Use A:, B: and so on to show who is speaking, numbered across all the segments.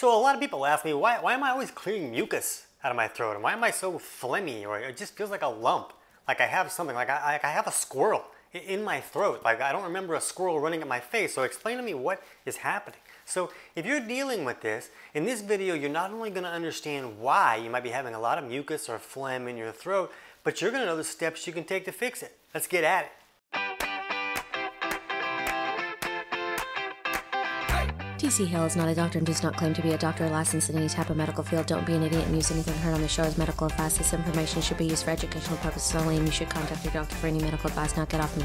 A: So a lot of people ask me, why, why am I always clearing mucus out of my throat? And why am I so phlegmy? Or it just feels like a lump, like I have something, like I, like I have a squirrel in my throat. Like I don't remember a squirrel running at my face. So explain to me what is happening. So if you're dealing with this, in this video, you're not only gonna understand why you might be having a lot of mucus or phlegm in your throat, but you're gonna know the steps you can take to fix it. Let's get at it.
B: TC Hill is not a doctor and does not claim to be a doctor or licensed in any type of medical field. Don't be an idiot and use anything heard on the show as medical advice. This information should be used for educational purposes only, and you should contact your doctor for any medical advice. Now get off me.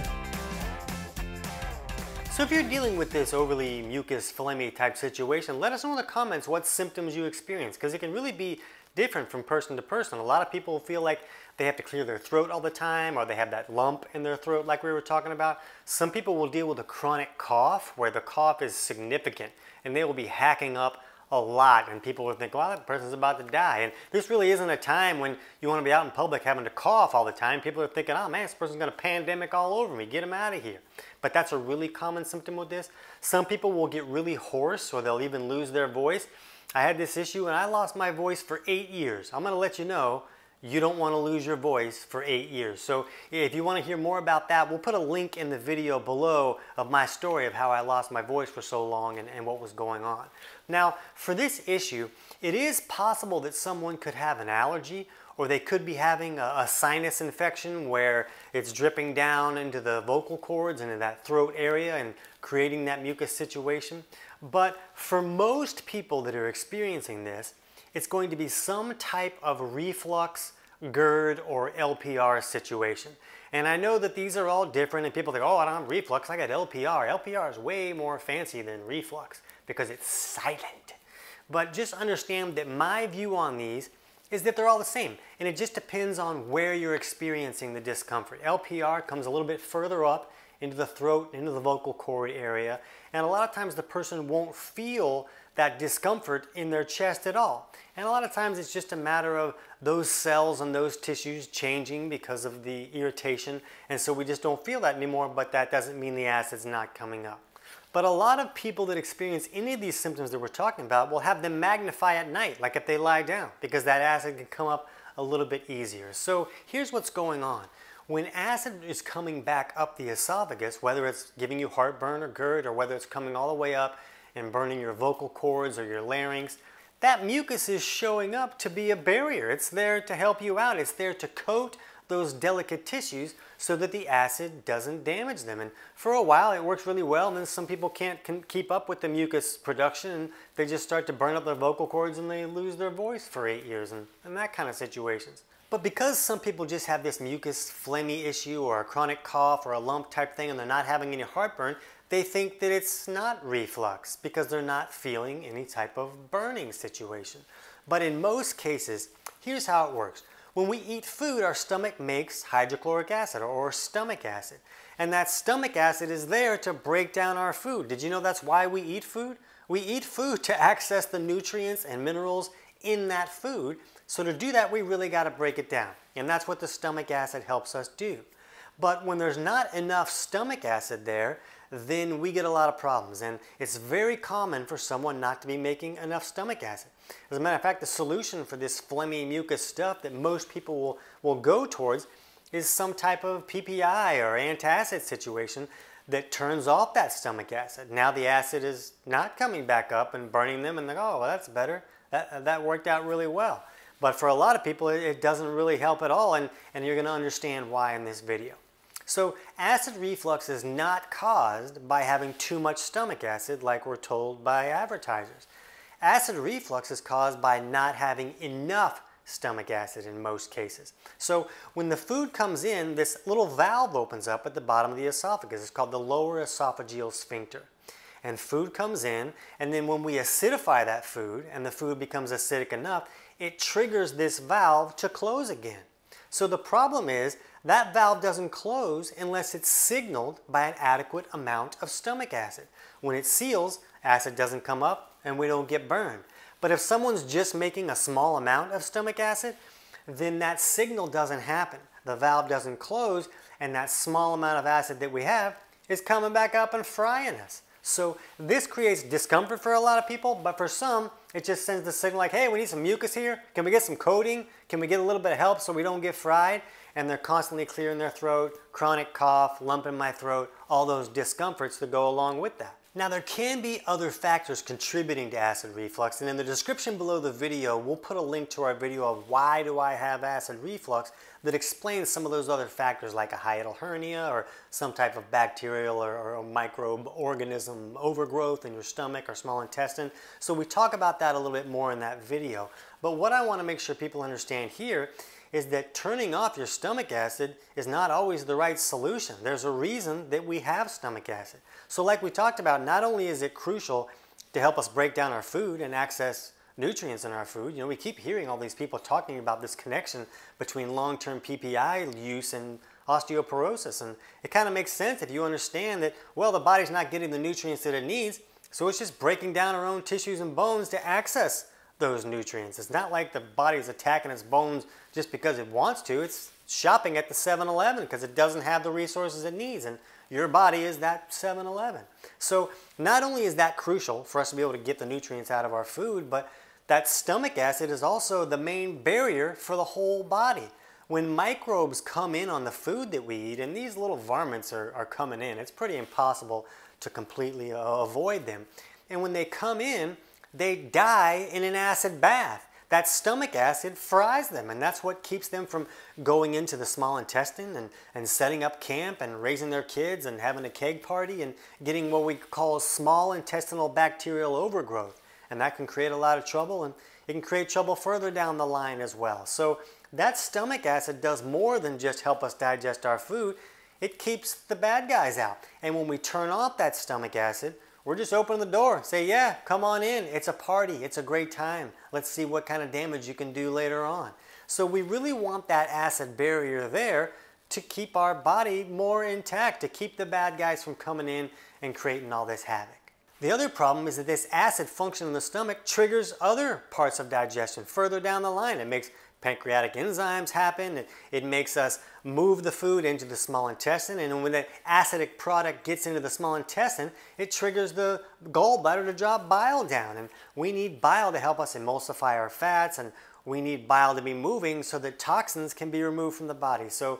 A: So if you're dealing with this overly mucus, phlegmy type situation, let us know in the comments what symptoms you experience, because it can really be different from person to person. A lot of people feel like they have to clear their throat all the time or they have that lump in their throat like we were talking about. Some people will deal with a chronic cough where the cough is significant and they will be hacking up a lot and people will think, well, that person's about to die. And this really isn't a time when you want to be out in public having to cough all the time. People are thinking, oh man, this person's going to pandemic all over me. Get them out of here. But that's a really common symptom with this. Some people will get really hoarse or they'll even lose their voice. I had this issue and I lost my voice for eight years. I'm going to let you know you don't want to lose your voice for eight years. So if you want to hear more about that, we'll put a link in the video below of my story of how I lost my voice for so long and, and what was going on. Now, for this issue, it is possible that someone could have an allergy or they could be having a, a, sinus infection where it's dripping down into the vocal cords and in that throat area and creating that mucus situation. But for most people that are experiencing this, it's going to be some type of reflux, GERD, or LPR situation. And I know that these are all different and people think, oh, I don't have reflux, I got LPR. LPR is way more fancy than reflux because it's silent. But just understand that my view on these is that they're all the same. And it just depends on where you're experiencing the discomfort. LPR comes a little bit further up into the throat, into the vocal cord area. And a lot of times the person won't feel that discomfort in their chest at all. And a lot of times it's just a matter of those cells and those tissues changing because of the irritation. And so we just don't feel that anymore, but that doesn't mean the acid's not coming up. But a lot of people that experience any of these symptoms that we're talking about will have them magnify at night, like if they lie down, because that acid can come up a little bit easier. So here's what's going on. When acid is coming back up the esophagus, whether it's giving you heartburn or GERD, or whether it's coming all the way up and burning your vocal cords or your larynx, that mucus is showing up to be a barrier. It's there to help you out. It's there to coat those delicate tissues so that the acid doesn't damage them. And for a while it works really well and then some people can't keep up with the mucus production and they just start to burn up their vocal cords and they lose their voice for eight years and, and that kind of situations. But because some people just have this mucus phlegmy issue or a chronic cough or a lump type thing and they're not having any heartburn, they think that it's not reflux because they're not feeling any type of burning situation. But in most cases, here's how it works. When we eat food, our stomach makes hydrochloric acid or stomach acid. And that stomach acid is there to break down our food. Did you know that's why we eat food? We eat food to access the nutrients and minerals in that food. So to do that, we really got to break it down. And that's what the stomach acid helps us do. But when there's not enough stomach acid there, then we get a lot of problems. And it's very common for someone not to be making enough stomach acid. As a matter of fact, the solution for this phlegmy mucus stuff that most people will, will go towards is some type of PPI or antacid situation that turns off that stomach acid. Now the acid is not coming back up and burning them and they go, oh, well, that's better. That, uh, that worked out really well. But for a lot of people, it doesn't really help at all, and, and you're going to understand why in this video. So acid reflux is not caused by having too much stomach acid like we're told by advertisers. Acid reflux is caused by not having enough stomach acid in most cases. So when the food comes in, this little valve opens up at the bottom of the esophagus. It's called the lower esophageal sphincter. And food comes in, and then when we acidify that food and the food becomes acidic enough, it triggers this valve to close again. So the problem is that valve doesn't close unless it's signaled by an adequate amount of stomach acid. When it seals, acid doesn't come up and we don't get burned. But if someone's just making a small amount of stomach acid, then that signal doesn't happen. The valve doesn't close and that small amount of acid that we have is coming back up and frying us. So this creates discomfort for a lot of people, but for some, it just sends the signal like, hey, we need some mucus here. Can we get some coating? Can we get a little bit of help so we don't get fried? And they're constantly clearing their throat, chronic cough, lump in my throat, all those discomforts that go along with that. Now there can be other factors contributing to acid reflux and in the description below the video we'll put a link to our video of why do I have acid reflux that explains some of those other factors like a hiatal hernia or some type of bacterial or, or microbe organism overgrowth in your stomach or small intestine. So we talk about that a little bit more in that video. But what I want to make sure people understand here is that turning off your stomach acid is not always the right solution. There's a reason that we have stomach acid. So like we talked about, not only is it crucial to help us break down our food and access nutrients in our food. You know, we keep hearing all these people talking about this connection between long-term PPI use and osteoporosis. And it kind of makes sense if you understand that, well, the body's not getting the nutrients that it needs, so it's just breaking down our own tissues and bones to access those nutrients. It's not like the body is attacking its bones just because it wants to. It's shopping at the 7-Eleven because it doesn't have the resources it needs. And your body is that 7-Eleven. So not only is that crucial for us to be able to get the nutrients out of our food, but that stomach acid is also the main barrier for the whole body. When microbes come in on the food that we eat, and these little varmints are, are coming in, it's pretty impossible to completely uh, avoid them. And when they come in, they die in an acid bath. That stomach acid fries them, and that's what keeps them from going into the small intestine and, and setting up camp and raising their kids and having a keg party and getting what we call small intestinal bacterial overgrowth. And that can create a lot of trouble, and it can create trouble further down the line as well. So that stomach acid does more than just help us digest our food. It keeps the bad guys out. And when we turn off that stomach acid, we're just opening the door. Say, yeah, come on in. It's a party. It's a great time. Let's see what kind of damage you can do later on. So we really want that acid barrier there to keep our body more intact, to keep the bad guys from coming in and creating all this havoc. The other problem is that this acid function in the stomach triggers other parts of digestion further down the line. It makes pancreatic enzymes happen. It, it, makes us move the food into the small intestine. And when that acidic product gets into the small intestine, it triggers the gallbladder to drop bile down. And we need bile to help us emulsify our fats. And we need bile to be moving so that toxins can be removed from the body. So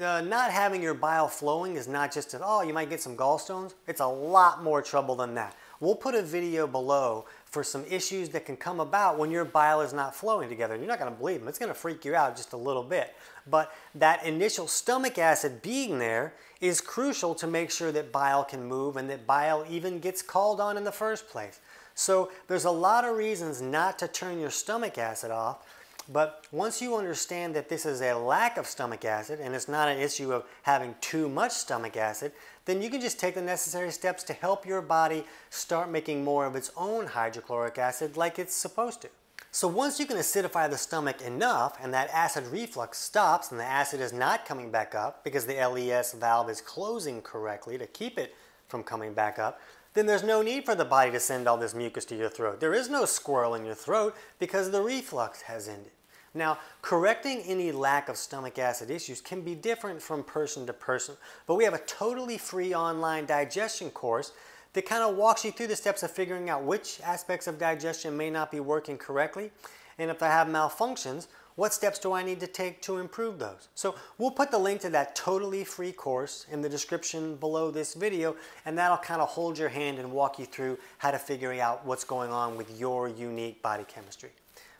A: uh, not having your bile flowing is not just, that, oh, you might get some gallstones. It's a lot more trouble than that. We'll put a video below for some issues that can come about when your bile is not flowing together. You're not going to believe them. It's going to freak you out just a little bit. But that initial stomach acid being there is crucial to make sure that bile can move and that bile even gets called on in the first place. So there's a lot of reasons not to turn your stomach acid off, but once you understand that this is a lack of stomach acid and it's not an issue of having too much stomach acid, then you can just take the necessary steps to help your body start making more of its own hydrochloric acid like it's supposed to. So once you can acidify the stomach enough and that acid reflux stops and the acid is not coming back up because the LES valve is closing correctly to keep it from coming back up, then there's no need for the body to send all this mucus to your throat. There is no squirrel in your throat because the reflux has ended. Now, correcting any lack of stomach acid issues can be different from person to person, but we have a totally free online digestion course that kind of walks you through the steps of figuring out which aspects of digestion may not be working correctly, and if they have malfunctions, what steps do I need to take to improve those? So we'll put the link to that totally free course in the description below this video, and that'll kind of hold your hand and walk you through how to figure out what's going on with your unique body chemistry.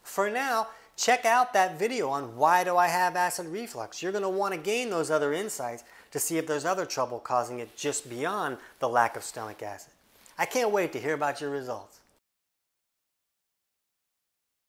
A: For now, check out that video on why do I have acid reflux. You're going to want to gain those other insights to see if there's other trouble causing it just beyond the lack of stomach acid. I can't wait to hear about your results.